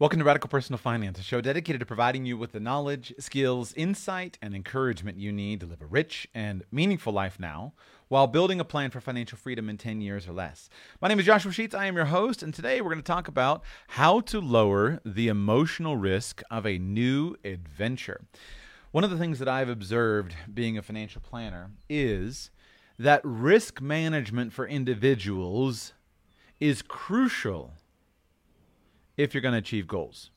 Welcome to Radical Personal Finance, a show dedicated to providing you with the knowledge, skills, insight, and encouragement you need to live a rich and meaningful life now while building a plan for financial freedom in 10 years or less. My name is Joshua Sheets. I am your host, and today we're going to talk about how to lower the emotional risk of a new adventure. One of the things that I've observed being a financial planner is that risk management for individuals is crucial if you're going to achieve goals.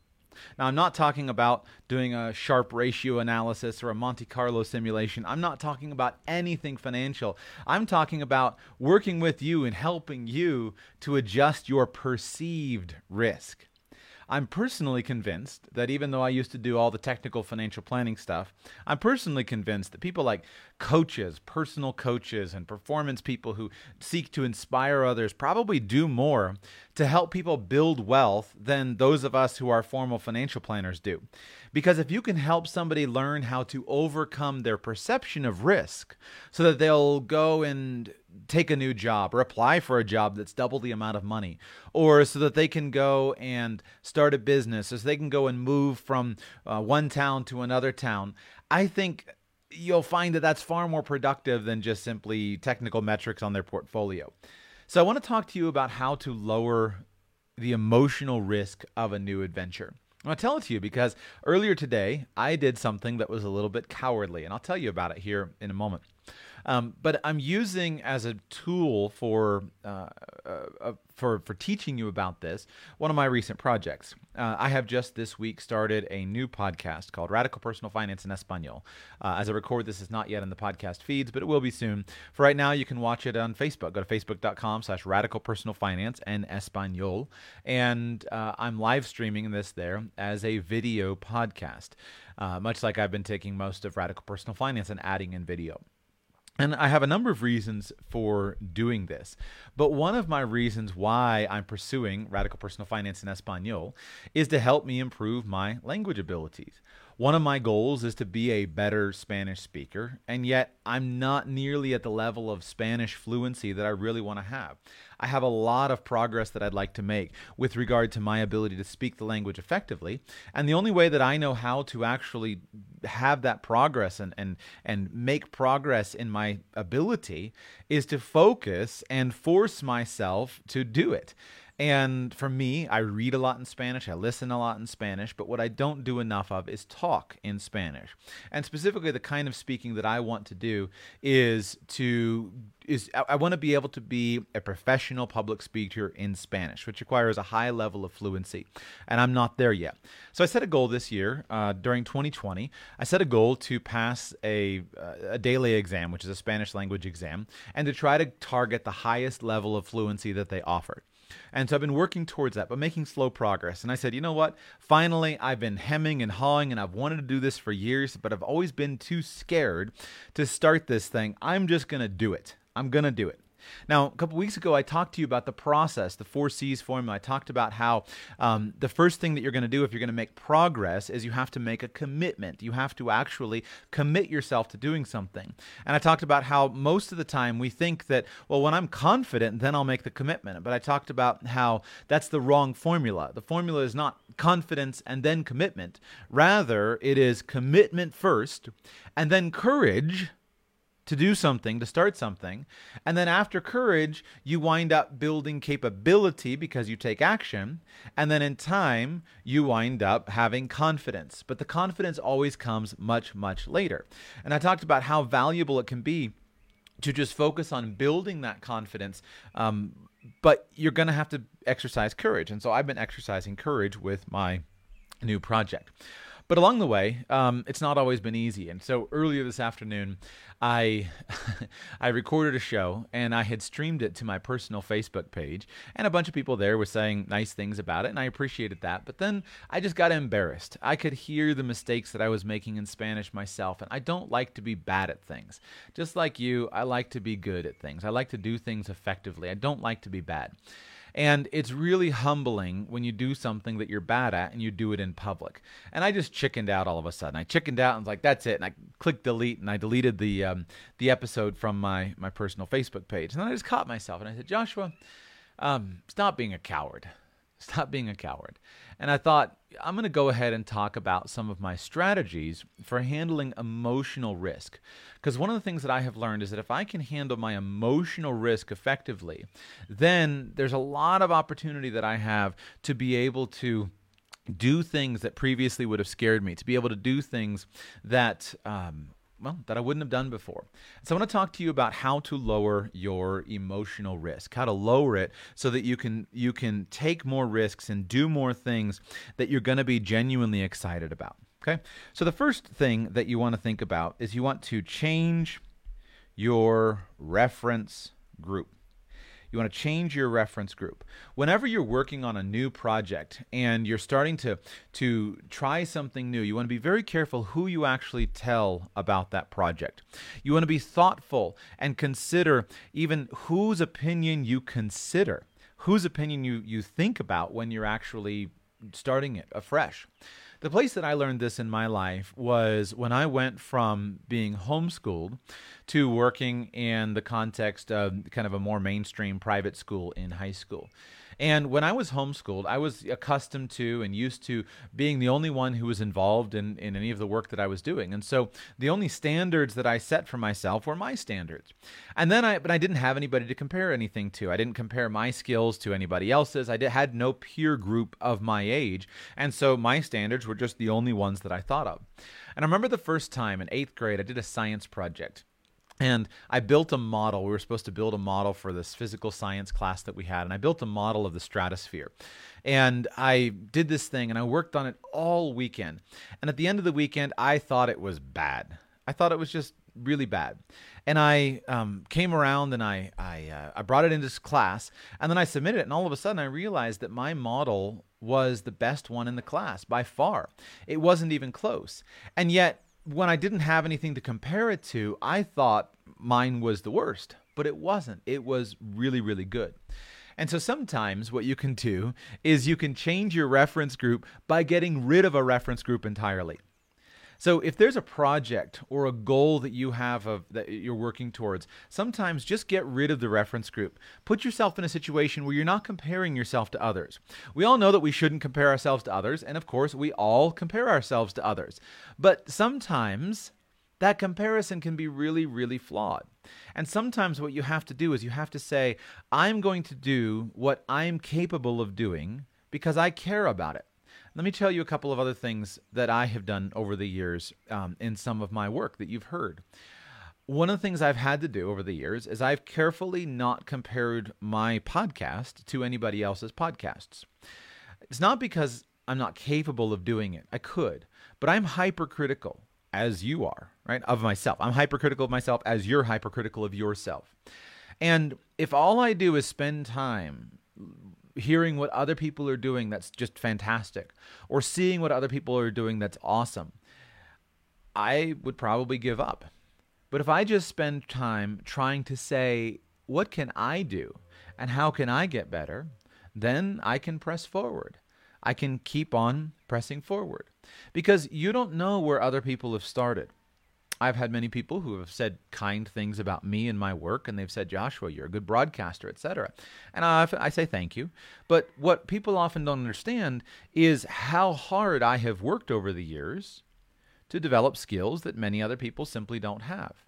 Now, I'm not talking about doing a Sharpe ratio analysis or a Monte Carlo simulation. I'm not talking about anything financial. I'm talking about working with you and helping you to adjust your perceived risk. I'm personally convinced that even though I used to do all the technical financial planning stuff, I'm personally convinced that people like coaches, personal coaches, and performance people who seek to inspire others probably do more to help people build wealth than those of us who are formal financial planners do. Because if you can help somebody learn how to overcome their perception of risk so that they'll go and take a new job or apply for a job that's double the amount of money, or so that they can go and start a business, so they can go and move from uh, one town to another town. I think you'll find that that's far more productive than just simply technical metrics on their portfolio. So I want to talk to you about how to lower the emotional risk of a new adventure. I'll tell it to you because earlier today I did something that was a little bit cowardly, and I'll tell you about it here in a moment. Um, but I'm using as a tool for uh, uh, uh, for for teaching you about this one of my recent projects. Uh, I have just this week started a new podcast called Radical Personal Finance in Espanol. Uh, as I record this, is not yet in the podcast feeds, but it will be soon. For right now, you can watch it on Facebook. Go to facebook.com/slash Radical Personal Finance en Espanol, and uh, I'm live streaming this there as a video podcast. much like I've been taking most of Radical Personal Finance and adding in video. And I have a number of reasons for doing this. But one of my reasons why I'm pursuing Radical Personal Finance in Espanol is to help me improve my language abilities. One of my goals is to be a better Spanish speaker, and yet I'm not nearly at the level of Spanish fluency that I really want to have. I have a lot of progress that I'd like to make with regard to my ability to speak the language effectively, and the only way that I know how to actually have that progress and and and make progress in my ability is to focus and force myself to do it. And for me, I read a lot in Spanish, I listen a lot in Spanish, but what I don't do enough of is talk in Spanish. And specifically, the kind of speaking that I want to do is to is I want to be able to be a professional public speaker in Spanish, which requires a high level of fluency, and I'm not there yet. So I set a goal this year uh, during 2020. I set a goal to pass a a DELE exam, which is a Spanish language exam, and to try to target the highest level of fluency that they offered. And so I've been working towards that, but making slow progress. And I said, you know what? Finally, I've been hemming and hawing, and I've wanted to do this for years, but I've always been too scared to start this thing. I'm just going to do it. I'm going to do it. Now, a couple weeks ago, I talked to you about the process, the four C's formula. I talked about how um, the first thing that you're going to do if you're going to make progress is you have to make a commitment. You have to actually commit yourself to doing something. And I talked about how most of the time we think that, well, when I'm confident, then I'll make the commitment. But I talked about how that's the wrong formula. The formula is not confidence and then commitment. Rather, it is commitment first and then courage to do something, to start something. And then after courage, you wind up building capability because you take action. And then in time, you wind up having confidence. But the confidence always comes much, much later. And I talked about how valuable it can be to just focus on building that confidence. Um, but you're going to have to exercise courage. And so I've been exercising courage with my new project. But along the way, um, it's not always been easy. And so earlier this afternoon, I I recorded a show and I had streamed it to my personal Facebook page, and a bunch of people there were saying nice things about it, and I appreciated that. But then I just got embarrassed. I could hear the mistakes that I was making in Spanish myself, and I don't like to be bad at things. Just like you, I like to be good at things. I like to do things effectively. I don't like to be bad. And it's really humbling when you do something that you're bad at and you do it in public. And I just chickened out all of a sudden. I chickened out and was like, that's it. And I clicked delete and I deleted the um, the episode from my, my personal Facebook page. And then I just caught myself and I said, Joshua, um, stop being a coward. Stop being a coward. And I thought, I'm going to go ahead and talk about some of my strategies for handling emotional risk. Because one of the things that I have learned is that if I can handle my emotional risk effectively, then there's a lot of opportunity that I have to be able to do things that previously would have scared me, to be able to do things that um, well, that I wouldn't have done before. So I want to talk to you about how to lower your emotional risk, how to lower it so that you can you can take more risks and do more things that you're going to be genuinely excited about. Okay? So the first thing that you want to think about is you want to change your reference group. You want to change your reference group. Whenever you're working on a new project and you're starting to to try something new, you want to be very careful who you actually tell about that project. You want to be thoughtful and consider even whose opinion you consider, whose opinion you you think about when you're actually starting it afresh. The place that I learned this in my life was when I went from being homeschooled to working in the context of kind of a more mainstream private school in high school. And when I was homeschooled, I was accustomed to and used to being the only one who was involved in, in any of the work that I was doing. And so the only standards that I set for myself were my standards. And then I, but I didn't have anybody to compare anything to. I didn't compare my skills to anybody else's. I did, had no peer group of my age. And so my standards were just the only ones that I thought of. And I remember the first time in eighth grade, I did a science project. And I built a model. We were supposed to build a model for this physical science class that we had. And I built a model of the stratosphere. And I did this thing and I worked on it all weekend. And at the end of the weekend, I thought it was bad. I thought it was just really bad. And I um, came around and I I, uh, I brought it into class, and then I submitted it, and all of a sudden I realized that my model was the best one in the class by far. It wasn't even close, and yet when I didn't have anything to compare it to, I thought mine was the worst, but it wasn't. It was really, really good. And so sometimes what you can do is you can change your reference group by getting rid of a reference group entirely. So if there's a project or a goal that you have of that you're working towards, sometimes just get rid of the reference group. Put yourself in a situation where you're not comparing yourself to others. We all know that we shouldn't compare ourselves to others, and of course, we all compare ourselves to others. But sometimes that comparison can be really, really flawed. And sometimes what you have to do is you have to say, I'm going to do what I'm capable of doing because I care about it. Let me tell you a couple of other things that I have done over the years um, in some of my work that you've heard. One of the things I've had to do over the years is I've carefully not compared my podcast to anybody else's podcasts. It's not because I'm not capable of doing it, I could, but I'm hypercritical, as you are, right, of myself. I'm hypercritical of myself as you're hypercritical of yourself. And if all I do is spend time hearing what other people are doing that's just fantastic or seeing what other people are doing that's awesome, I would probably give up. But if I just spend time trying to say, what can I do and how can I get better, then I can press forward. I can keep on pressing forward because you don't know where other people have started. I've had many people who have said kind things about me and my work, and they've said, Joshua, you're a good broadcaster, etc. And I, I say thank you. But what people often don't understand is how hard I have worked over the years to develop skills that many other people simply don't have.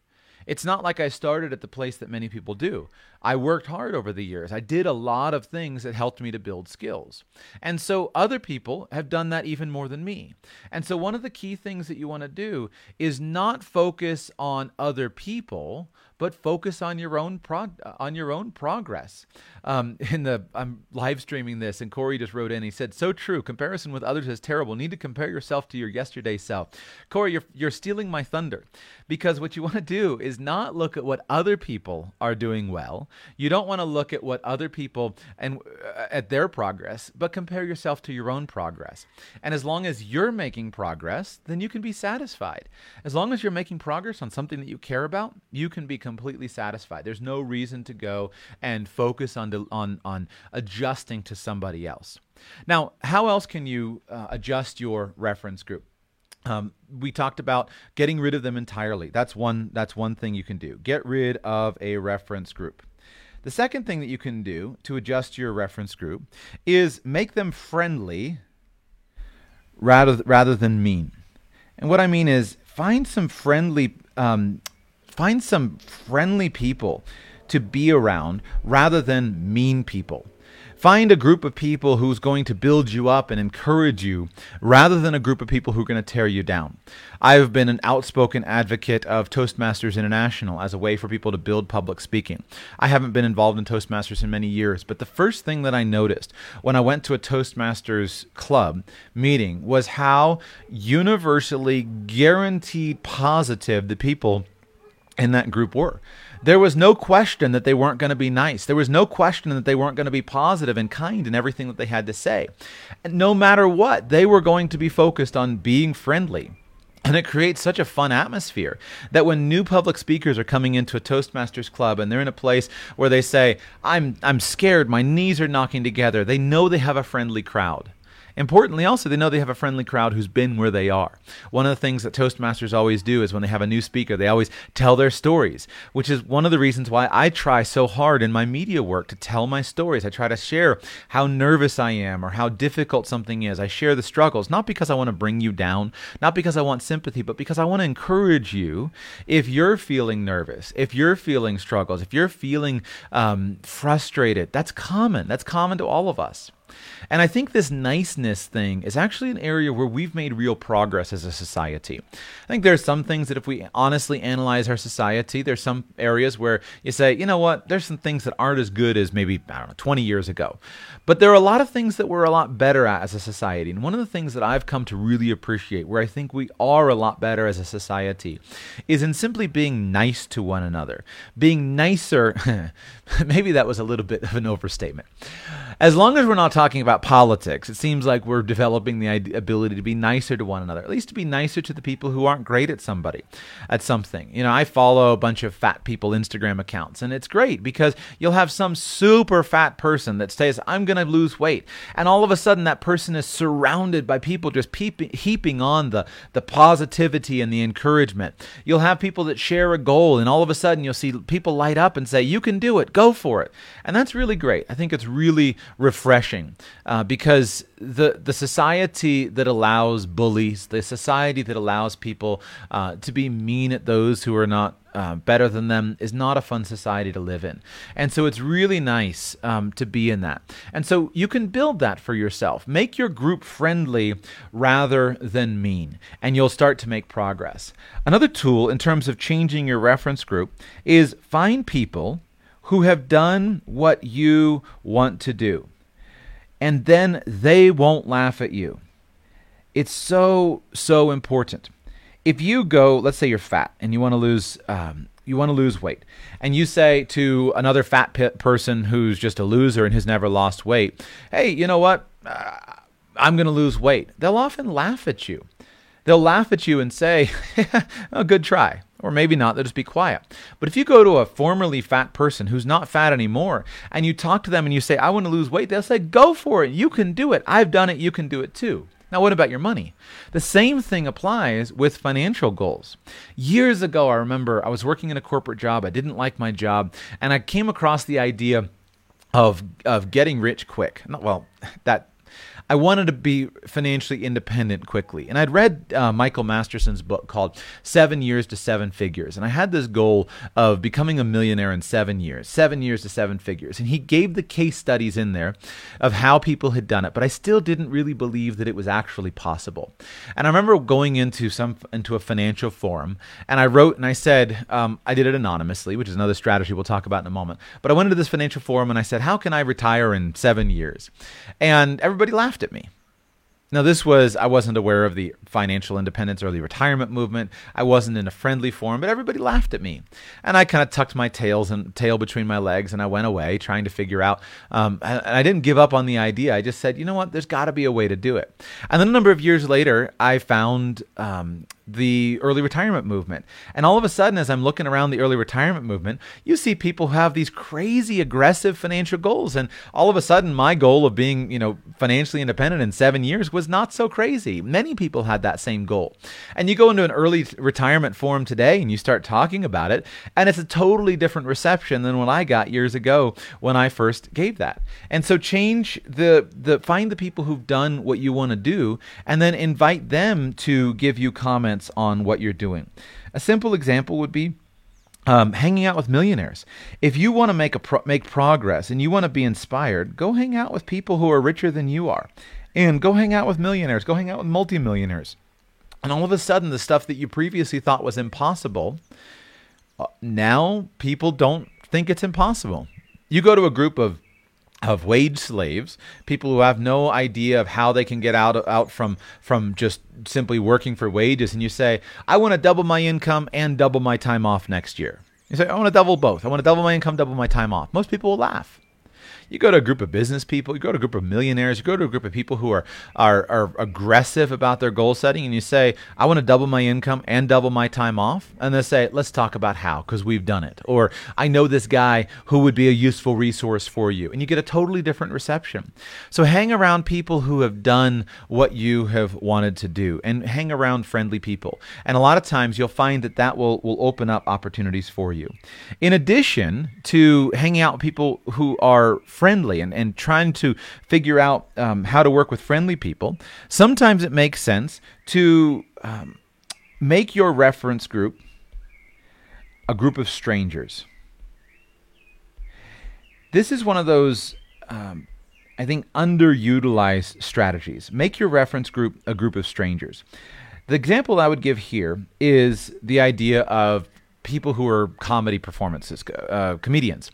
It's not like I started at the place that many people do. I worked hard over the years. I did a lot of things that helped me to build skills. And so other people have done that even more than me. And so one of the key things that you want to do is not focus on other people, but focus on your own prog- on your own progress. Um, in the I'm live streaming this, and Corey just wrote in. He said, "So true. Comparison with others is terrible. Need to compare yourself to your yesterday self." Corey, you're you're stealing my thunder, because what you want to do is not look at what other people are doing well. You don't want to look at what other people and uh, at their progress, but compare yourself to your own progress. And as long as you're making progress, then you can be satisfied. As long as you're making progress on something that you care about, you can be completely satisfied. There's no reason to go and focus on on on adjusting to somebody else. Now, how else can you uh, adjust your reference group? Um, we talked about getting rid of them entirely. That's one. That's one thing you can do. Get rid of a reference group. The second thing that you can do to adjust your reference group is make them friendly rather rather than mean. And what I mean is find some friendly um, find some friendly people to be around rather than mean people. Find a group of people who's going to build you up and encourage you rather than a group of people who are going to tear you down. I've been an outspoken advocate of Toastmasters International as a way for people to build public speaking. I haven't been involved in Toastmasters in many years, but the first thing that I noticed when I went to a Toastmasters club meeting was how universally guaranteed positive the people in that group were. There was no question that they weren't going to be nice. There was no question that they weren't going to be positive and kind in everything that they had to say. And no matter what, they were going to be focused on being friendly. And it creates such a fun atmosphere that when new public speakers are coming into a Toastmasters club and they're in a place where they say, I'm, I'm scared, my knees are knocking together, they know they have a friendly crowd. Importantly, also, they know they have a friendly crowd who's been where they are. One of the things that Toastmasters always do is when they have a new speaker, they always tell their stories, which is one of the reasons why I try so hard in my media work to tell my stories. I try to share how nervous I am or how difficult something is. I share the struggles, not because I want to bring you down, not because I want sympathy, but because I want to encourage you if you're feeling nervous, if you're feeling struggles, if you're feeling um, frustrated. That's common. That's common to all of us. And I think this niceness thing is actually an area where we've made real progress as a society. I think there are some things that if we honestly analyze our society, there's some areas where you say, you know what, there's some things that aren't as good as maybe, I don't know, 20 years ago. But there are a lot of things that we're a lot better at as a society. And one of the things that I've come to really appreciate, where I think we are a lot better as a society, is in simply being nice to one another. Being nicer, maybe that was a little bit of an overstatement. As long as we're not talking about politics, it seems like we're developing the ability to be nicer to one another, at least to be nicer to the people who aren't great at somebody, at something. You know, I follow a bunch of fat people Instagram accounts, and it's great because you'll have some super fat person that says, I'm going to lose weight. And all of a sudden, that person is surrounded by people just peeping, heaping on the, the positivity and the encouragement. You'll have people that share a goal, and all of a sudden, you'll see people light up and say, You can do it, go for it. And that's really great. I think it's really refreshing uh, because the the society that allows bullies, the society that allows people uh, to be mean at those who are not uh, better than them is not a fun society to live in. And so it's really nice um, to be in that. And so you can build that for yourself. Make your group friendly rather than mean, and you'll start to make progress. Another tool in terms of changing your reference group is find people who have done what you want to do. And then they won't laugh at you. It's so, so important. If you go, let's say you're fat and you want to lose, um, you want to lose weight, and you say to another fat person who's just a loser and has never lost weight, "Hey, you know what? Uh, I'm going to lose weight." They'll often laugh at you. They'll laugh at you and say, "A good try." Or maybe not, they'll just be quiet. But if you go to a formerly fat person who's not fat anymore and you talk to them and you say, I want to lose weight, they'll say, Go for it. You can do it. I've done it. You can do it too. Now, what about your money? The same thing applies with financial goals. Years ago, I remember I was working in a corporate job. I didn't like my job, and I came across the idea of of getting rich quick. Well, that I wanted to be financially independent quickly. And I'd read uh, Michael Masterson's book called Seven Years to Seven Figures. And I had this goal of becoming a millionaire in seven years, seven years to seven figures. And he gave the case studies in there of how people had done it, but I still didn't really believe that it was actually possible. And I remember going into some into a financial forum and I wrote and I said, um, I did it anonymously, which is another strategy we'll talk about in a moment. But I went into this financial forum and I said, How can I retire in seven years? And everybody laughed laughed at me. Now, this was, I wasn't aware of the financial independence or the retirement movement. I wasn't in a friendly forum, but everybody laughed at me. And I kind of tucked my tails and tail between my legs and I went away trying to figure out. Um, and I didn't give up on the idea. I just said, you know what, there's got to be a way to do it. And then a number of years later, I found um, the early retirement movement. And all of a sudden, as I'm looking around the early retirement movement, you see people who have these crazy aggressive financial goals. And all of a sudden, my goal of being, you know, financially independent in seven years was not so crazy. Many people had that same goal. And you go into an early retirement forum today and you start talking about it, and it's a totally different reception than what I got years ago when I first gave that. And so change the the find the people who've done what you want to do and then invite them to give you comments on what you're doing. A simple example would be um, hanging out with millionaires. If you want to make a pro- make progress and you want to be inspired, go hang out with people who are richer than you are, and go hang out with millionaires. Go hang out with multimillionaires. And all of a sudden, the stuff that you previously thought was impossible, uh, now people don't think it's impossible. You go to a group of of wage slaves, people who have no idea of how they can get out out from from just simply working for wages, and you say, "I want to double my income and double my time off next year." You say, "I want to double both. I want to double my income, double my time off." Most people will laugh. You go to a group of business people, you go to a group of millionaires, you go to a group of people who are, are, are aggressive about their goal setting, and you say, I want to double my income and double my time off. And they say, let's talk about how, because we've done it. Or I know this guy who would be a useful resource for you. And you get a totally different reception. So hang around people who have done what you have wanted to do and hang around friendly people. And a lot of times you'll find that that will, will open up opportunities for you. In addition to hanging out with people who are friendly and, and trying to figure out um, how to work with friendly people, sometimes it makes sense to um, make your reference group a group of strangers. This is one of those, um, I think, underutilized strategies. Make your reference group a group of strangers. The example I would give here is the idea of people who are comedy performances, uh, comedians.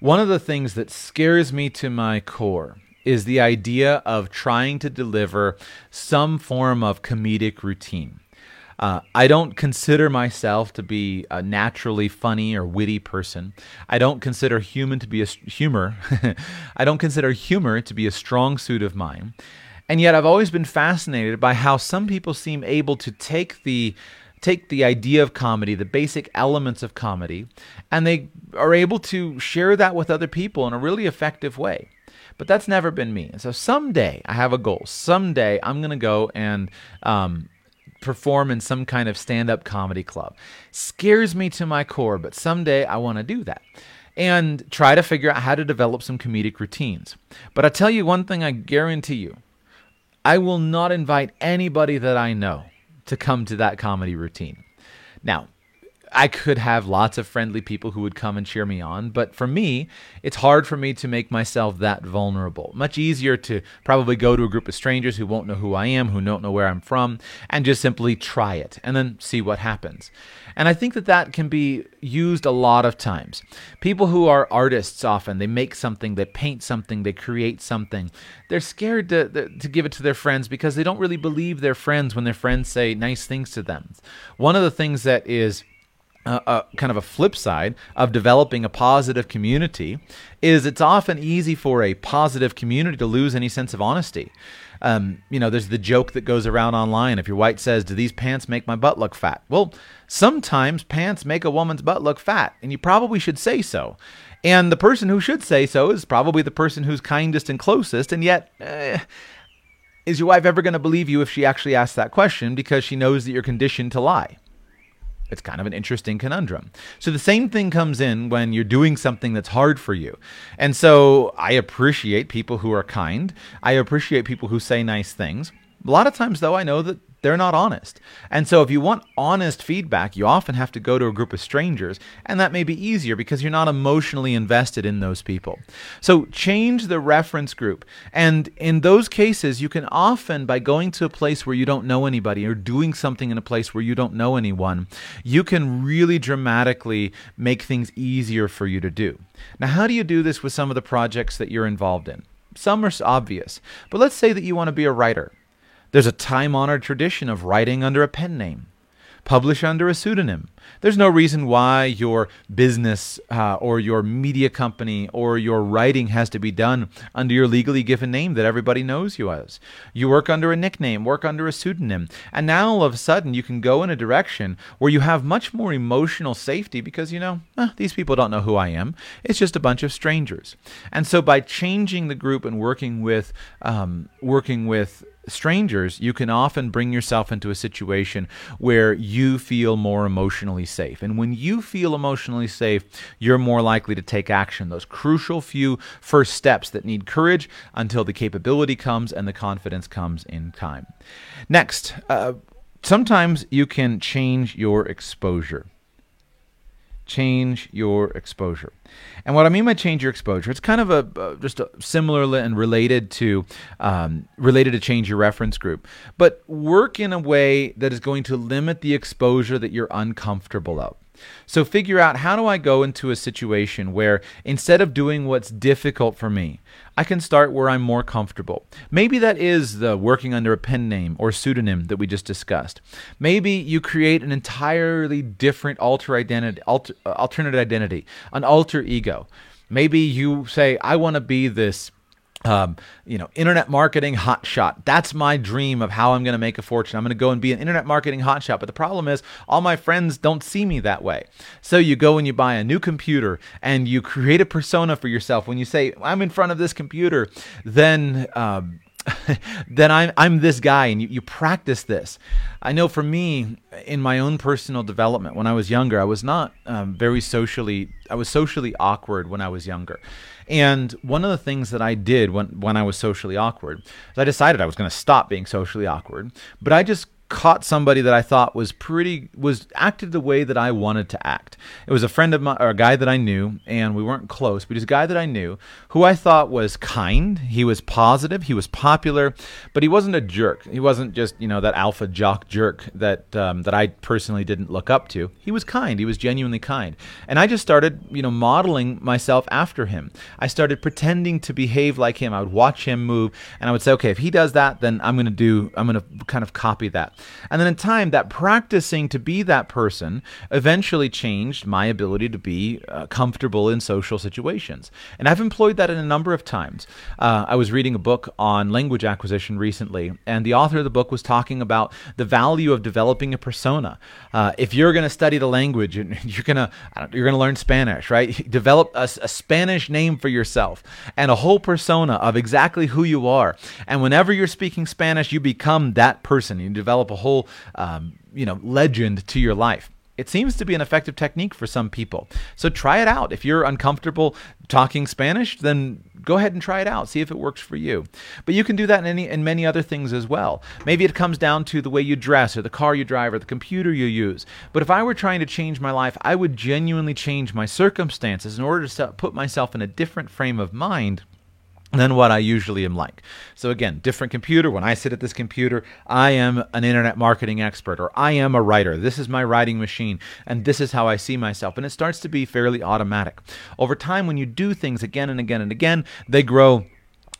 One of the things that scares me to my core is the idea of trying to deliver some form of comedic routine. Uh, I don't consider myself to be a naturally funny or witty person. I don't consider human to be a humor. I don't consider humor to be a strong suit of mine. And yet I've always been fascinated by how some people seem able to take the take the idea of comedy, the basic elements of comedy, and they are able to share that with other people in a really effective way. But that's never been me. And so someday I have a goal. Someday I'm going to go and um, perform in some kind of stand up comedy club. Scares me to my core, but someday I want to do that and try to figure out how to develop some comedic routines. But I tell you one thing I guarantee you I will not invite anybody that I know to come to that comedy routine. Now, I could have lots of friendly people who would come and cheer me on, but for me, it's hard for me to make myself that vulnerable. Much easier to probably go to a group of strangers who won't know who I am, who don't know where I'm from, and just simply try it and then see what happens. And I think that that can be used a lot of times. People who are artists often, they make something, they paint something, they create something. They're scared to, to give it to their friends because they don't really believe their friends when their friends say nice things to them. One of the things that is uh, uh, kind of a flip side of developing a positive community is it's often easy for a positive community to lose any sense of honesty. Um, you know, there's the joke that goes around online. If your white says, Do these pants make my butt look fat? Well, sometimes pants make a woman's butt look fat, and you probably should say so. And the person who should say so is probably the person who's kindest and closest, and yet, eh, is your wife ever going to believe you if she actually asks that question because she knows that you're conditioned to lie? It's kind of an interesting conundrum. So the same thing comes in when you're doing something that's hard for you. And so I appreciate people who are kind. I appreciate people who say nice things. A lot of times, though, I know that they're not honest. And so, if you want honest feedback, you often have to go to a group of strangers, and that may be easier because you're not emotionally invested in those people. So, change the reference group. And in those cases, you can often, by going to a place where you don't know anybody or doing something in a place where you don't know anyone, you can really dramatically make things easier for you to do. Now, how do you do this with some of the projects that you're involved in? Some are obvious, but let's say that you want to be a writer there's a time honored tradition of writing under a pen name. publish under a pseudonym. There's no reason why your business uh, or your media company or your writing has to be done under your legally given name that everybody knows you as. You work under a nickname, work under a pseudonym, and now all of a sudden you can go in a direction where you have much more emotional safety because you know eh, these people don't know who I am. It's just a bunch of strangers, and so by changing the group and working with um, working with strangers, you can often bring yourself into a situation where you feel more emotionally safe. And when you feel emotionally safe, you're more likely to take action. Those crucial few first steps that need courage until the capability comes and the confidence comes in time. Next, uh, sometimes you can change your exposure change your exposure. And what I mean by change your exposure, it's kind of a just a similar and related to um, related to change your reference group, but work in a way that is going to limit the exposure that you're uncomfortable of. So figure out how do I go into a situation where instead of doing what's difficult for me, I can start where I'm more comfortable. Maybe that is the working under a pen name or pseudonym that we just discussed. Maybe you create an entirely different alter identity, alter, uh, alternate identity, an alter ego. Maybe you say, I want to be this um, you know, internet marketing hotshot. That's my dream of how I'm going to make a fortune. I'm going to go and be an internet marketing hotshot. But the problem is, all my friends don't see me that way. So you go and you buy a new computer and you create a persona for yourself. When you say, I'm in front of this computer, then. Um, then I'm I'm this guy, and you, you practice this. I know for me, in my own personal development, when I was younger, I was not um, very socially. I was socially awkward when I was younger, and one of the things that I did when when I was socially awkward, is I decided I was going to stop being socially awkward, but I just caught somebody that I thought was pretty was acted the way that I wanted to act. It was a friend of mine or a guy that I knew and we weren't close, but he's a guy that I knew who I thought was kind, he was positive, he was popular, but he wasn't a jerk. He wasn't just, you know, that alpha jock jerk that um, that I personally didn't look up to. He was kind, he was genuinely kind. And I just started, you know, modeling myself after him. I started pretending to behave like him. I would watch him move and I would say, "Okay, if he does that, then I'm going to do I'm going to kind of copy that." And then in time, that practicing to be that person eventually changed my ability to be uh, comfortable in social situations. And I've employed that in a number of times. Uh, I was reading a book on language acquisition recently, and the author of the book was talking about the value of developing a persona. Uh, if you're going to study the language, and you're going to you're going to learn Spanish, right? Develop a, a Spanish name for yourself and a whole persona of exactly who you are. And whenever you're speaking Spanish, you become that person. You develop a whole um, you know legend to your life. It seems to be an effective technique for some people. So try it out. If you're uncomfortable talking Spanish, then go ahead and try it out. See if it works for you. But you can do that in any in many other things as well. Maybe it comes down to the way you dress or the car you drive or the computer you use. But if I were trying to change my life, I would genuinely change my circumstances in order to put myself in a different frame of mind than what I usually am like. So again, different computer. When I sit at this computer, I am an internet marketing expert or I am a writer. This is my writing machine and this is how I see myself. And it starts to be fairly automatic. Over time, when you do things again and again and again, they grow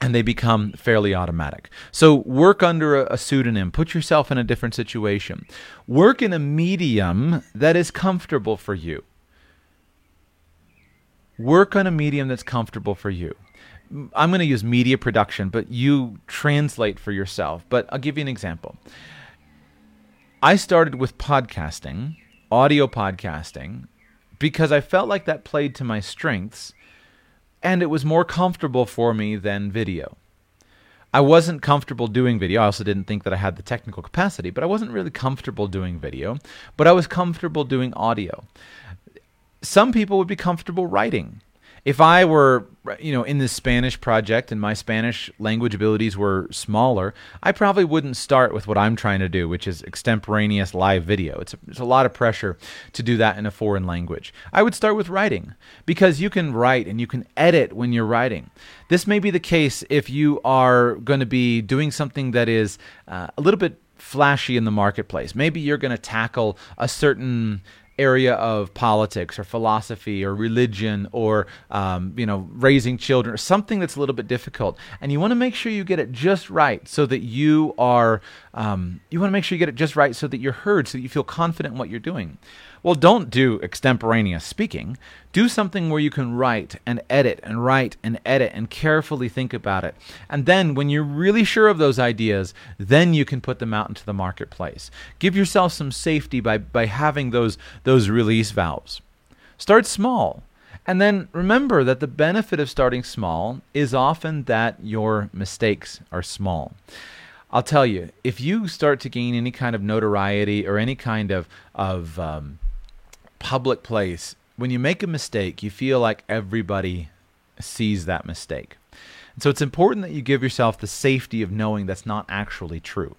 and they become fairly automatic. So work under a, pseudonym, put yourself in a different situation. Work in a medium that is comfortable for you. Work on a medium that's comfortable for you. I'm going to use media production, but you translate for yourself. But I'll give you an example. I started with podcasting, audio podcasting, because I felt like that played to my strengths and it was more comfortable for me than video. I wasn't comfortable doing video. I also didn't think that I had the technical capacity, but I wasn't really comfortable doing video, but I was comfortable doing audio. Some people would be comfortable writing if I were, you know, in this Spanish project and my Spanish language abilities were smaller, I probably wouldn't start with what I'm trying to do, which is extemporaneous live video. It's a, it's a lot of pressure to do that in a foreign language. I would start with writing because you can write and you can edit when you're writing. This may be the case if you are going to be doing something that is uh, a little bit flashy in the marketplace. Maybe you're going to tackle a certain area of politics or philosophy or religion or um, you know raising children or something that's a little bit difficult. And you want to make sure you get it just right so that you are um, you want to make sure you get it just right so that you're heard so that you feel confident in what you're doing well, don't do extemporaneous speaking. Do something where you can write and edit and write and edit and carefully think about it. And then, when you're really sure of those ideas, then you can put them out into the marketplace. Give yourself some safety by, by having those, those release valves. Start small. And then remember that the benefit of starting small is often that your mistakes are small. I'll tell you, if you start to gain any kind of notoriety or any kind of, of um, public place, when you make a mistake, you feel like everybody sees that mistake. And so it's important that you give yourself the safety of knowing that's not actually true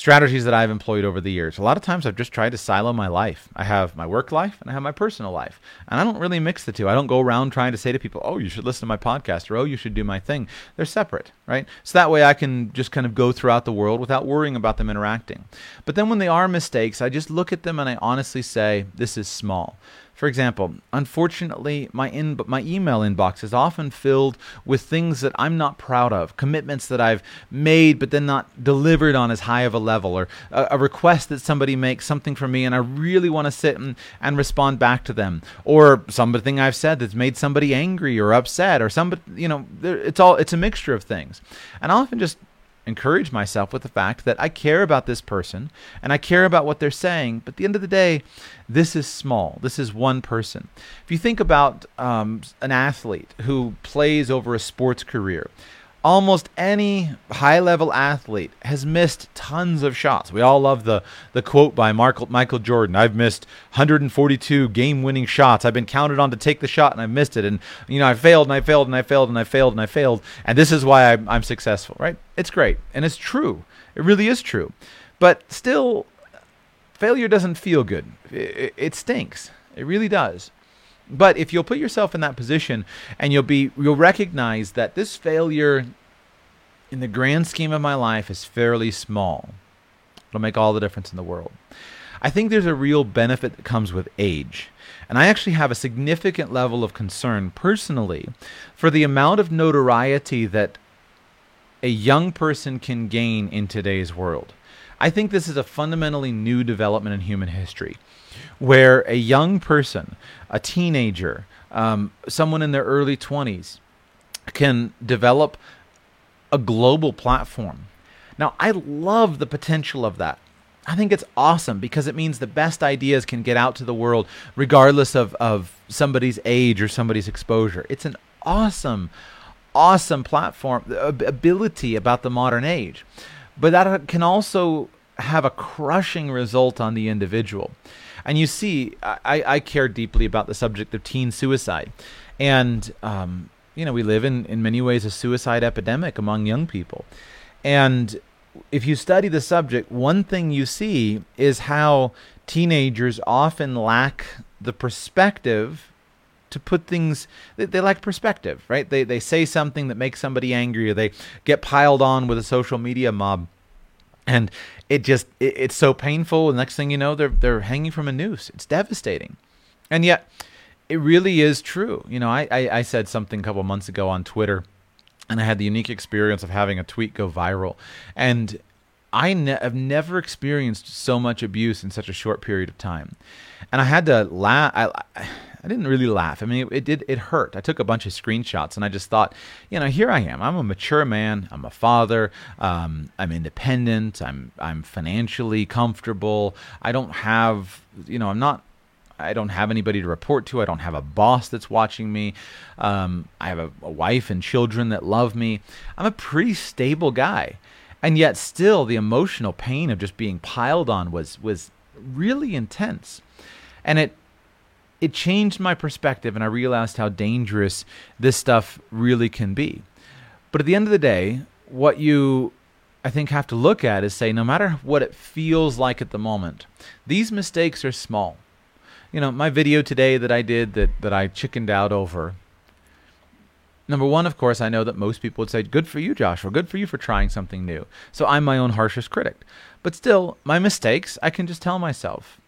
strategies that I've employed over the years. A lot of times I've just tried to silo my life. I have my work life and I have my personal life. And I don't really mix the two. I don't go around trying to say to people, oh, you should listen to my podcast or oh, you should do my thing. They're separate, right? So that way I can just kind of go throughout the world without worrying about them interacting. But then when they are mistakes, I just look at them and I honestly say, this is small. For example, unfortunately, my in my email inbox is often filled with things that I'm not proud of, commitments that I've made but then not delivered on as high of a level, or a, a request that somebody makes something from me and I really want to sit and, and respond back to them, or something I've said that's made somebody angry or upset, or somebody, you know, it's all it's a mixture of things, and I'll often just encourage myself with the fact that I care about this person and I care about what they're saying. But at the end of the day, this is small. This is one person. If you think about um, an athlete who plays over a sports career, almost any high level athlete has missed tons of shots. We all love the, the quote by Michael Jordan I've missed 142 game winning shots. I've been counted on to take the shot and I've missed it. And, you know, I failed and I failed and I failed and I failed and I failed. And this is why I'm, I'm successful, right? It's great. And it's true. It really is true. But still, failure doesn't feel good. It, it stinks. It really does. But if you'll put yourself in that position and you'll be you'll recognize that this failure in the grand scheme of my life is fairly small. It'll make all the difference in the world. I think there's a real benefit that comes with age. And I actually have a significant level of concern personally for the amount of notoriety that a young person can gain in today's world. I think this is a fundamentally new development in human history where a young person, a teenager, um, someone in their early 20s, can develop a global platform. Now, I love the potential of that. I think it's awesome because it means the best ideas can get out to the world regardless of, of somebody's age or somebody's exposure. It's an awesome, awesome platform, ability about the modern age. But that can also have a crushing result on the individual. And you see, I, I care deeply about the subject of teen suicide. And, um, you know, we live in, in many ways a suicide epidemic among young people. And if you study the subject, one thing you see is how teenagers often lack the perspective to put things they, they, lack perspective right they, they say something that makes somebody angry or they get piled on with a social media mob and it just it, it's so painful. The next thing you know, they're they're hanging from a noose. It's devastating, and yet it really is true. You know, I I, I said something a couple months ago on Twitter, and I had the unique experience of having a tweet go viral, and I ne- have never experienced so much abuse in such a short period of time, and I had to laugh. I, I didn't really laugh. I mean, it, it, did. It hurt. I took a bunch of screenshots, and I just thought, you know, here I am. I'm a mature man. I'm a father. Um, I'm independent. I'm I'm financially comfortable. I don't have, you know, I'm not. I don't have anybody to report to. I don't have a boss that's watching me. Um, I have a, a wife and children that love me. I'm a pretty stable guy, and yet still, the emotional pain of just being piled on was was really intense, and it it changed my perspective and I realized how dangerous this stuff really can be. But at the end of the day, what you I think have to look at is say no matter what it feels like at the moment, these mistakes are small. You know, my video today that I did that that I chickened out over. Number one, of course, I know that most people would say, Good for you, Joshua. Good for you for trying something new. So I'm my own harshest critic. But still, my mistakes, I can just tell myself,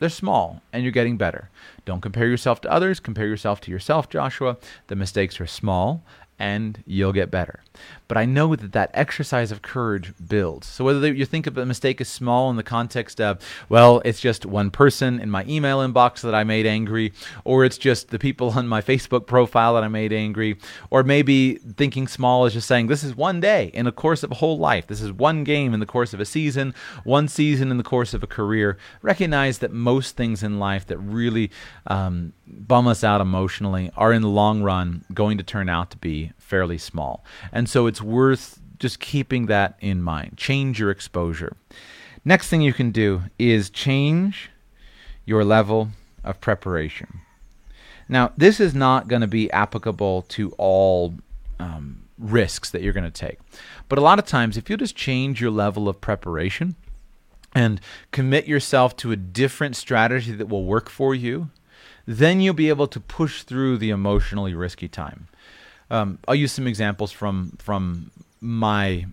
They're small and you're getting better. Don't compare yourself to others, compare yourself to yourself, Joshua. The mistakes are small and you'll get better. But I know that that exercise of courage builds. So whether you think of a mistake as small in the context of, well, it's just one person in my email inbox that I made angry, or it's just the people on my Facebook profile that I made angry, or maybe thinking small is just saying, this is one day in the course of a whole life. This is one game in the course of a season, one season in the course of a career. Recognize that most things in life that really um, bum us out emotionally are in the long run going to turn out to be fairly small. And so it's worth just keeping that in mind. Change your exposure. Next thing you can do is change your level of preparation. Now, this is not going to be applicable to all um, risks that you're going to take. But a lot of times, if you just change your level of preparation and commit yourself to a different strategy that will work for you, then you'll be able to push through the emotionally risky time. Um, I'll use some examples from from my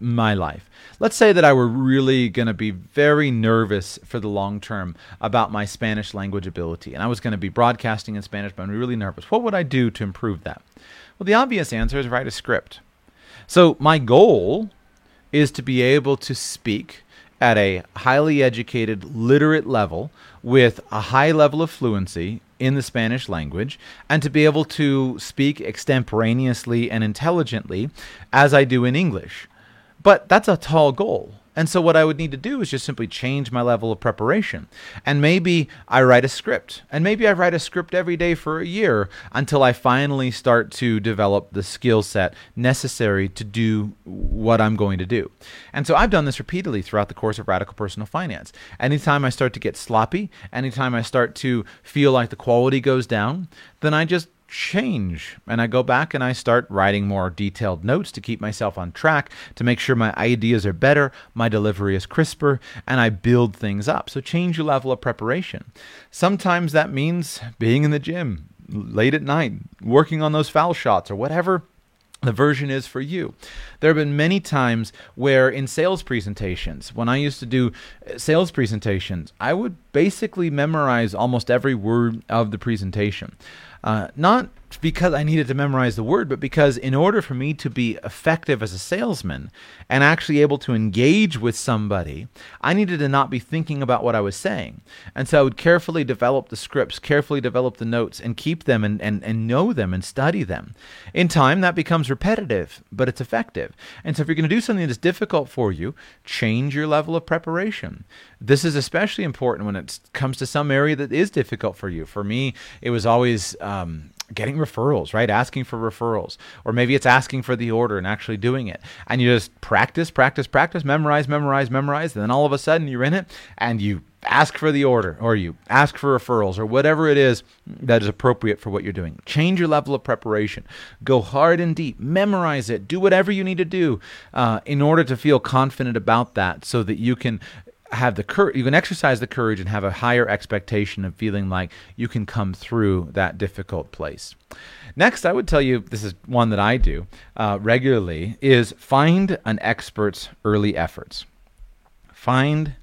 my life. Let's say that I were really going to be very nervous for the long term about my Spanish language ability, and I was going to be broadcasting in Spanish, but I'm really nervous. What would I do to improve that? Well, the obvious answer is write a script. So my goal is to be able to speak at a highly educated, literate level with a high level of fluency in the Spanish language and to be able to speak extemporaneously and intelligently as I do in English. But that's a tall goal. And so what I would need to do is just simply change my level of preparation. And maybe I write a script. And maybe I write a script every day for a year until I finally start to develop the skill set necessary to do what I'm going to do. And so I've done this repeatedly throughout the course of Radical Personal Finance. Anytime I start to get sloppy, anytime I start to feel like the quality goes down, then I just change. And I go back and I start writing more detailed notes to keep myself on track, to make sure my ideas are better, my delivery is crisper, and I build things up. So change your level of preparation. Sometimes that means being in the gym late at night, working on those foul shots or whatever the version is for you. There have been many times where in sales presentations, when I used to do uh, sales presentations, I would basically memorize almost every word of the presentation. Uh, not because I needed to memorize the word, but because in order for me to be effective as a salesman and actually able to engage with somebody, I needed to not be thinking about what I was saying. And so I would carefully develop the scripts, carefully develop the notes, and keep them and, and, and know them and study them. In time, that becomes repetitive, but it's effective. And so if you're going to do something that's difficult for you, change your level of preparation. This is especially important when it comes to some area that is difficult for you. For me, it was always um, getting referrals, right? Asking for referrals. Or maybe it's asking for the order and actually doing it. And you just practice, practice, practice, memorize, memorize, memorize. And then all of a sudden you're in it and you ask for the order or you ask for referrals or whatever it is that is appropriate for what you're doing. Change your level of preparation. Go hard and deep. Memorize it. Do whatever you need to do uh, in order to feel confident about that so that you can have the courage you can exercise the courage and have a higher expectation of feeling like you can come through that difficult place. Next i would tell you this is one that i do uh, regularly is find an expert's early efforts. Find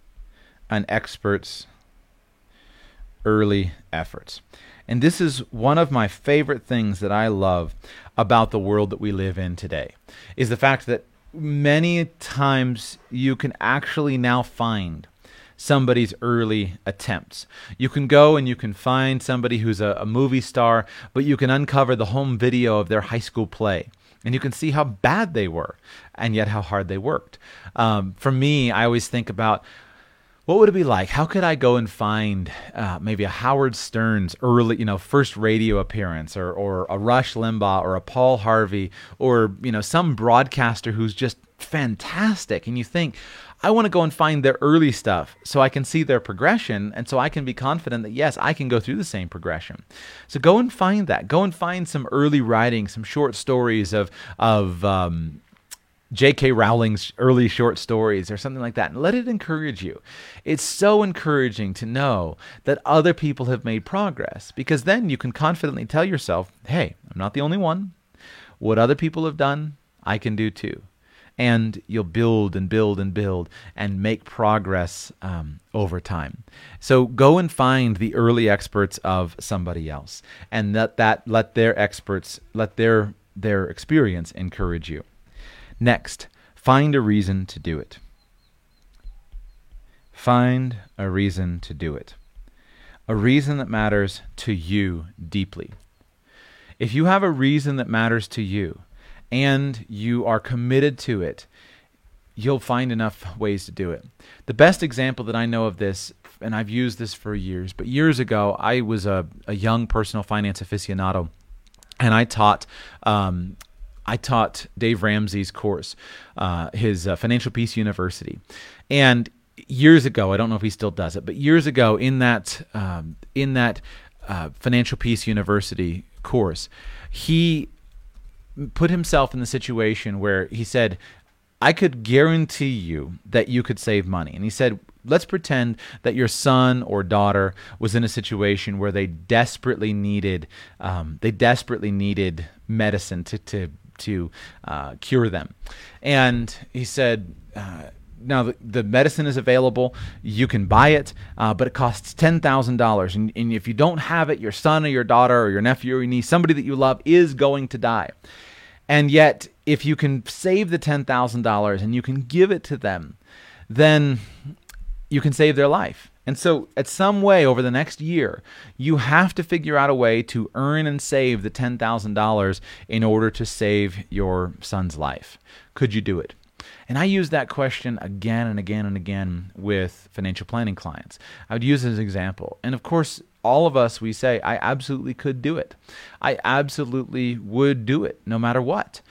an expert's early efforts. And this is one of my favorite things that i love about the world that we live in today is the fact that many times you can actually now find somebody's early attempts. You can go and you can find somebody who's a, a, movie star, but you can uncover the home video of their high school play. And you can see how bad they were and yet how hard they worked. Um, for me, I always think about what would it be like? How could I go and find uh, maybe a Howard Stern's early, you know, first radio appearance, or or a Rush Limbaugh, or a Paul Harvey, or you know, some broadcaster who's just fantastic, and you think, I want to go and find their early stuff so I can see their progression, and so I can be confident that yes, I can go through the same progression. So go and find that. Go and find some early writing, some short stories of of um, J.K. Rowling's early short stories or something like that, and let it encourage you. It's so encouraging to know that other people have made progress because then you can confidently tell yourself, hey, I'm not the only one. What other people have done, I can do too. and you'll build and build and build and make progress um, over time. So go and find the early experts of somebody else, and let that let their experts let their their experience encourage you. Next, find a reason to do it. Find a reason to do it. A reason that matters to you deeply. If you have a reason that matters to you and you are committed to it, you'll find enough ways to do it. The best example that I know of this, and I've used this for years, but years ago, I was a, a young personal finance aficionado and I taught. Um, I taught Dave Ramsey's course, uh, his uh, Financial Peace University, and years ago, I don't know if he still does it, but years ago in that um, in that uh, Financial Peace University course, he put himself in the situation where he said, I could guarantee you that you could save money. And he said, let's pretend that your son or daughter was in a situation where they desperately needed um, they desperately needed medicine to to to uh, cure them. And he said. Uh, now the, the medicine is available you can buy it uh, but it costs $10000 and, and if you don't have it your son or your daughter or your nephew or your niece somebody that you love is going to die and yet if you can save the $10000 and you can give it to them then you can save their life and so, at some way over the next year, you have to figure out a way to earn and save the $10,000 in order to save your son's life. Could you do it? And I use that question again and again and again with financial planning clients. I would use it as an example. And of course, all of us, we say, I absolutely could do it. I absolutely would do it no matter what.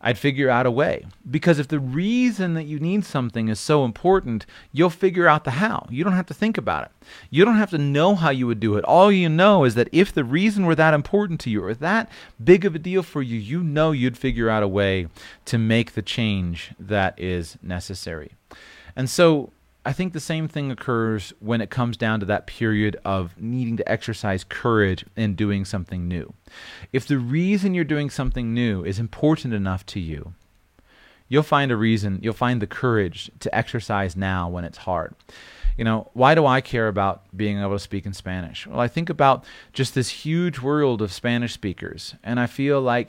I'd figure out a way. Because if the reason that you need something is so important, you'll figure out the how. You don't have to think about it. You don't have to know how you would do it. All you know is that if the reason were that important to you or that big of a deal for you, you know you'd figure out a way to make the change that is necessary. And so I think the same thing occurs when it comes down to that period of needing to exercise courage in doing something new. If the reason you're doing something new is important enough to you, you'll find a reason, you'll find the courage to exercise now when it's hard. You know, why do I care about being able to speak in Spanish? Well, I think about just this huge world of Spanish speakers, and I feel like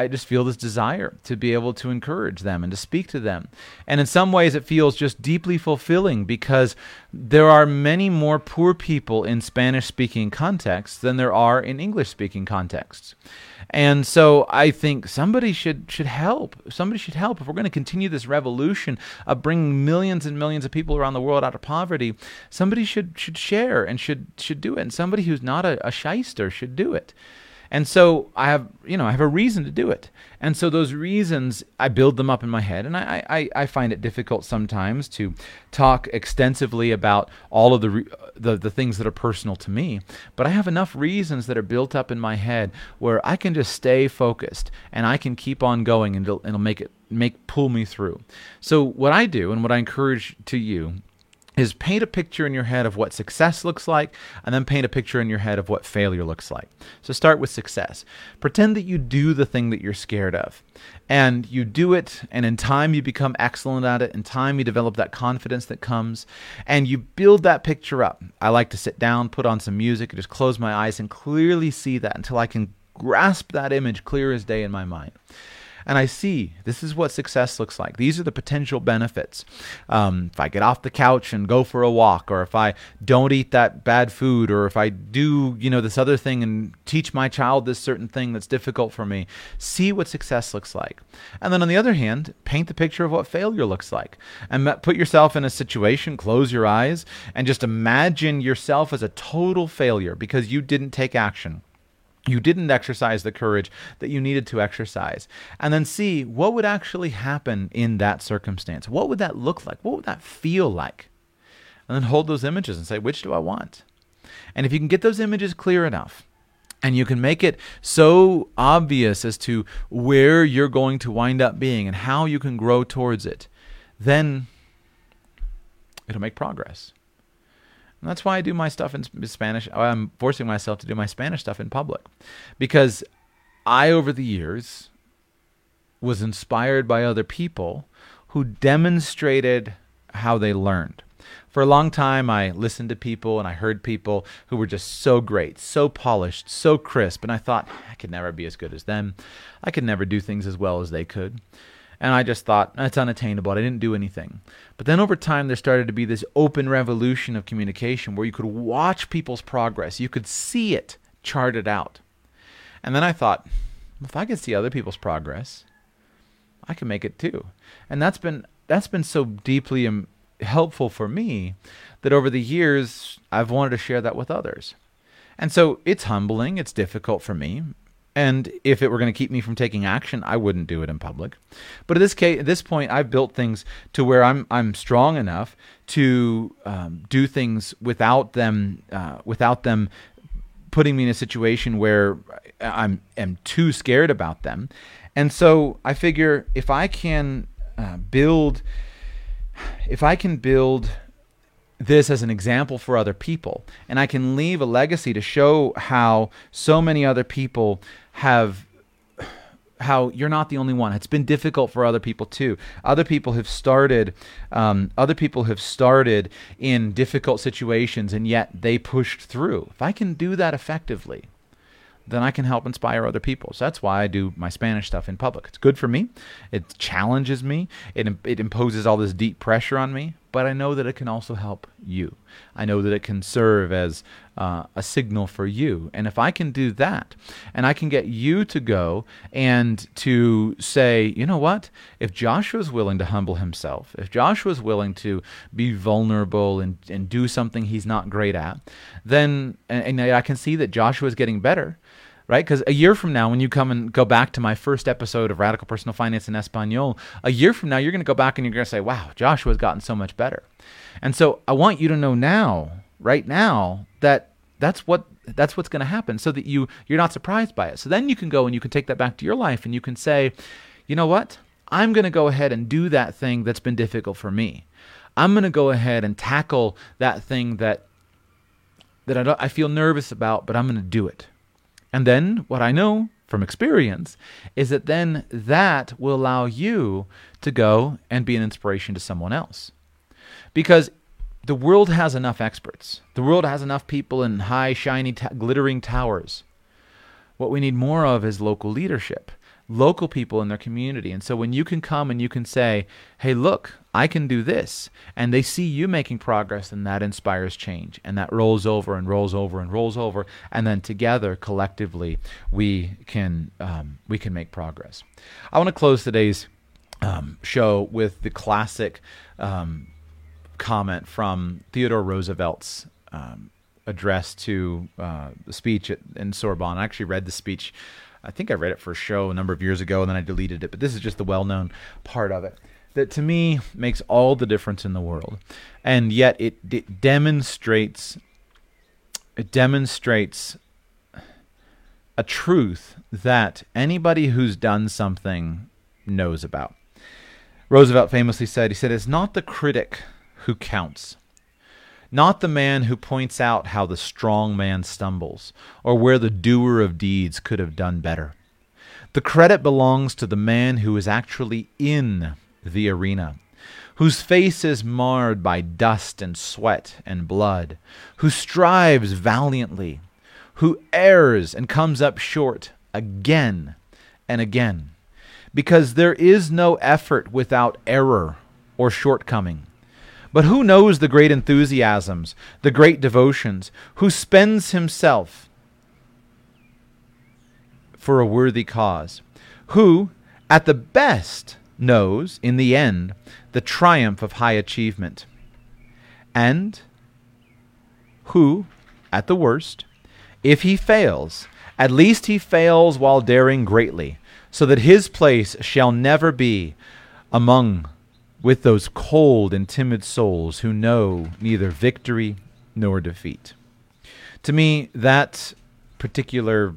I just feel this desire to be able to encourage them and to speak to them. And in some ways, it feels just deeply fulfilling because there are many more poor people in Spanish speaking contexts than there are in English speaking contexts. And so I think somebody should should help. Somebody should help if we're going to continue this revolution of bringing millions and millions of people around the world out of poverty. Somebody should should share and should should do it. And somebody who's not a, a shyster should do it. And so I have, you know, I have a reason to do it. And so those reasons, I build them up in my head. And I, I, I find it difficult sometimes to talk extensively about all of the, the, the things that are personal to me. But I have enough reasons that are built up in my head where I can just stay focused and I can keep on going and it'll, it'll make it make pull me through. So what I do and what I encourage to you is paint a picture in your head of what success looks like and then paint a picture in your head of what failure looks like. So start with success. Pretend that you do the thing that you're scared of. And you do it, and in time you become excellent at it. In time you develop that confidence that comes, and you build that picture up. I like to sit down, put on some music, just close my eyes and clearly see that until I can grasp that image clear as day in my mind and I see this is what success looks like. These are the potential benefits. Um, if I get off the couch and go for a walk, or if I don't eat that bad food, or if I do, you know, this other thing and teach my child this certain thing that's difficult for me, see what success looks like. And then on the other hand, paint the picture of what failure looks like. And put yourself in a situation, close your eyes, and just imagine yourself as a total failure because you didn't take action you didn't exercise the courage that you needed to exercise. And then see what would actually happen in that circumstance. What would that look like? What would that feel like? And then hold those images and say, which do I want? And if you can get those images clear enough, and you can make it so obvious as to where you're going to wind up being and how you can grow towards it, then it'll make progress. And that's why I do my stuff in Spanish. I'm forcing myself to do my Spanish stuff in public because I, over the years, was inspired by other people who demonstrated how they learned. For a long time, I listened to people and I heard people who were just so great, so polished, so crisp, and I thought, I could never be as good as them. I could never do things as well as they could. And I just thought, that's unattainable. I didn't do anything. But then over time, there started to be this open revolution of communication where you could watch people's progress, you could see it charted out. And then I thought, if I could see other people's progress, I can make it too. And that's been that's been so deeply helpful for me that over the years I've wanted to share that with others. And so it's humbling, it's difficult for me. And if it were going to keep me from taking action, I wouldn't do it in public. But at this case, at this point, I've built things to where I'm I'm strong enough to um, do things without them uh, without them putting me in a situation where I'm am too scared about them. And so I figure if I can uh, build, if I can build this as an example for other people, and I can leave a legacy to show how so many other people have how you're not the only one. It's been difficult for other people too. Other people have started, um, other people have started in difficult situations, and yet they pushed through. If I can do that effectively, then I can help inspire other people. So that's why I do my Spanish stuff in public. It's good for me. It challenges me. It it imposes all this deep pressure on me. But I know that it can also help you. I know that it can serve as uh, a signal for you. And if I can do that, and I can get you to go and to say, you know what? If Joshua's willing to humble himself, if Joshua's willing to be vulnerable and, and do something he's not great at, then and, and I can see that Joshua's getting better right? Because a year from now, when you come and go back to my first episode of Radical Personal Finance in Espanol, a year from now, you're going to go back and you're going to say, wow, Joshua's gotten so much better. And so I want you to know now, right now, that that's what that's what's going to happen so that you you're not surprised by it. So then you can go and you can take that back to your life and you can say, you know what? I'm going to go ahead and do that thing that's been difficult for me. I'm going to go ahead and tackle that thing that that I, I feel nervous about, but I'm going to do it. And then what I know from experience is that then that will allow you to go and be an inspiration to someone else. Because the world has enough experts. The world has enough people in high, shiny, glittering towers. What we need more of is local leadership local people in their community. And so when you can come and you can say, hey, look, I can do this, and they see you making progress, and that inspires change. And that rolls over and rolls over and rolls over. And then together, collectively, we can, um, we can make progress. I want to close today's um, show with the classic um, comment from Theodore Roosevelt's um, address to uh, the speech at, in Sorbonne. I actually read the speech I think I read it for a show a number of years ago and then I deleted it, but this is just the well known part of it that to me makes all the difference in the world. And yet it, it demonstrates it demonstrates a truth that anybody who's done something knows about. Roosevelt famously said, he said, it's not the critic who counts, not the man who points out how the strong man stumbles, or where the doer of deeds could have done better. The credit belongs to the man who is actually in the arena, whose face is marred by dust and sweat and blood, who strives valiantly, who errs and comes up short again and again. Because there is no effort without error or shortcoming. But who knows the great enthusiasms, the great devotions, who spends himself for a worthy cause, who, at the best, knows, in the end, the triumph of high achievement, and who, at the worst, if he fails, at least he fails while daring greatly, so that his place shall never be among with those cold and timid souls who know neither victory nor defeat. To me, that particular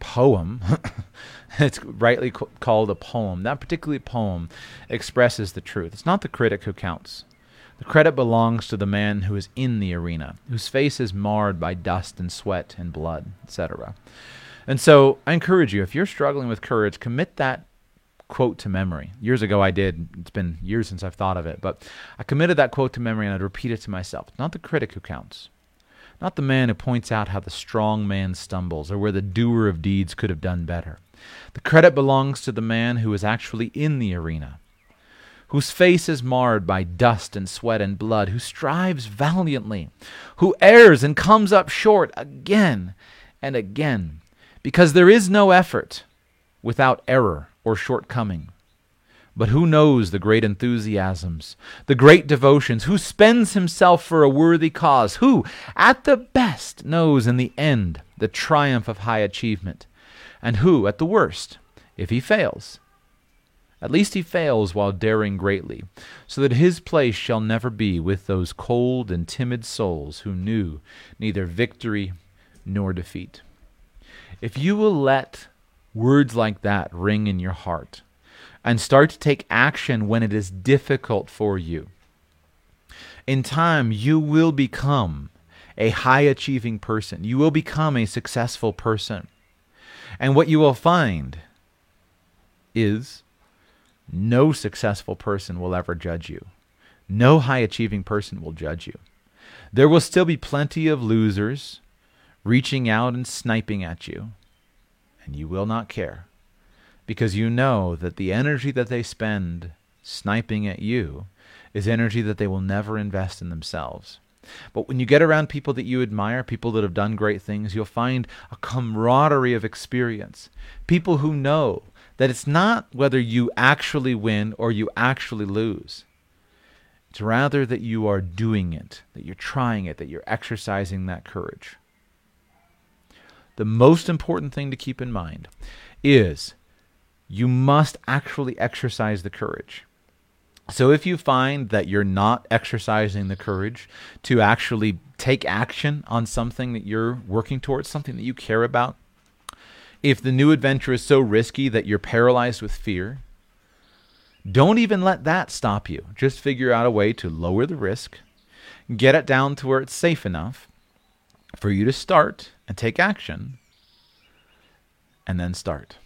poem, it's rightly called a poem, that particular poem expresses the truth. It's not the critic who counts. The credit belongs to the man who is in the arena, whose face is marred by dust and sweat and blood, etc. And so I encourage you, if you're struggling with courage, commit that quote to memory. Years ago, I did. It's been years since I've thought of it, but I committed that quote to memory and I'd repeat it to myself. It's Not the critic who counts, not the man who points out how the strong man stumbles or where the doer of deeds could have done better. The credit belongs to the man who is actually in the arena, whose face is marred by dust and sweat and blood, who strives valiantly, who errs and comes up short again and again, because there is no effort without error or shortcoming. But who knows the great enthusiasms, the great devotions, who spends himself for a worthy cause, who, at the best, knows in the end the triumph of high achievement, and who, at the worst, if he fails, at least he fails while daring greatly, so that his place shall never be with those cold and timid souls who knew neither victory nor defeat. If you will let words like that ring in your heart and start to take action when it is difficult for you. In time, you will become a high achieving person. You will become a successful person. And what you will find is no successful person will ever judge you. No high achieving person will judge you. There will still be plenty of losers reaching out and sniping at you and you will not care because you know that the energy that they spend sniping at you is energy that they will never invest in themselves. But when you get around people that you admire, people that have done great things, you'll find a camaraderie of experience. People who know that it's not whether you actually win or you actually lose. It's rather that you are doing it, that you're trying it, that you're exercising that courage the most important thing to keep in mind is you must actually exercise the courage. So if you find that you're not exercising the courage to actually take action on something that you're working towards, something that you care about, if the new adventure is so risky that you're paralyzed with fear, don't even let that stop you. Just figure out a way to lower the risk, get it down to where it's safe enough for you to start and take action and then start.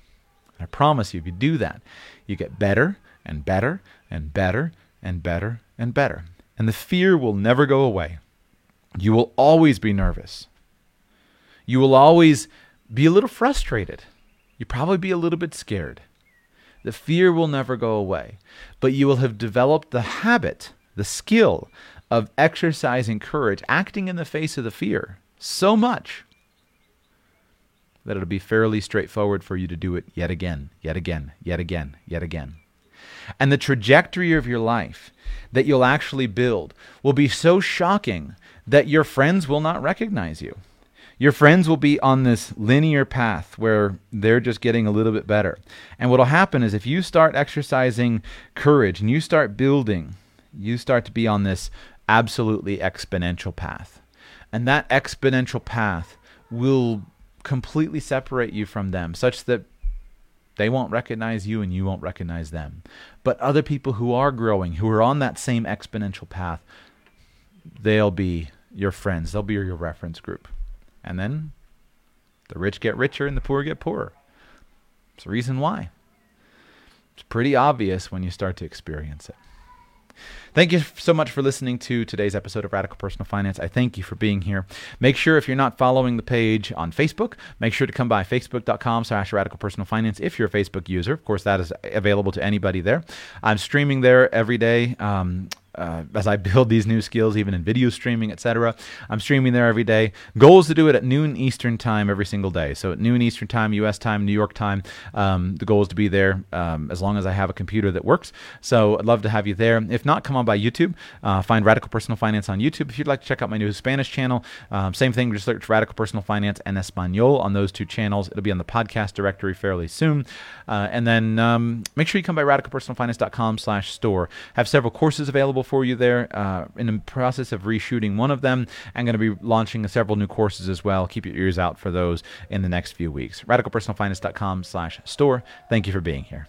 I promise you, if you do that, you get better and better and better and better and better. And the fear will never go away. You will always be nervous. You will always be a little frustrated. You probably be a little bit scared. The fear will never go away. But you will have developed the habit, the skill of exercising courage, acting in the face of the fear so much that it'll be fairly straightforward for you to do it yet again, yet again, yet again, yet again. And the trajectory of your life that you'll actually build will be so shocking that your friends will not recognize you. Your friends will be on this linear path where they're just getting a little bit better. And what'll happen is if you start exercising courage and you start building, you start to be on this absolutely exponential path. And that exponential path will completely separate you from them such that they won't recognize you and you won't recognize them. But other people who are growing, who are on that same exponential path, they'll be your friends, they'll be your reference group. And then the rich get richer and the poor get poorer. It's the reason why. It's pretty obvious when you start to experience it. Thank you so much for listening to today's episode of Radical Personal Finance. I thank you for being here. Make sure if you're not following the page on Facebook, make sure to come by facebook.com slash radical personal finance if you're a Facebook user. Of course, that is available to anybody there. I'm streaming there every day. Um, uh, as I build these new skills, even in video streaming, etc. I'm streaming there every day. Goal is to do it at noon Eastern time every single day. So at noon Eastern time, U.S. time, New York time. Um, the goal is to be there um, as long as I have a computer that works. So I'd love to have you there. If not, come on by YouTube. Uh, find Radical Personal Finance on YouTube. If you'd like to check out my new Spanish channel, um, same thing. Just search Radical Personal Finance and Espanol on those two channels. It'll be on the podcast directory fairly soon. Uh, and then um, make sure you come by radicalpersonalfinance.com/store. Have several courses available for you there. Uh, in the process of reshooting one of them. I'm going to be launching several new courses as well. Keep your ears out for those in the next few weeks. RadicalPersonalFinance.com slash store. Thank you for being here.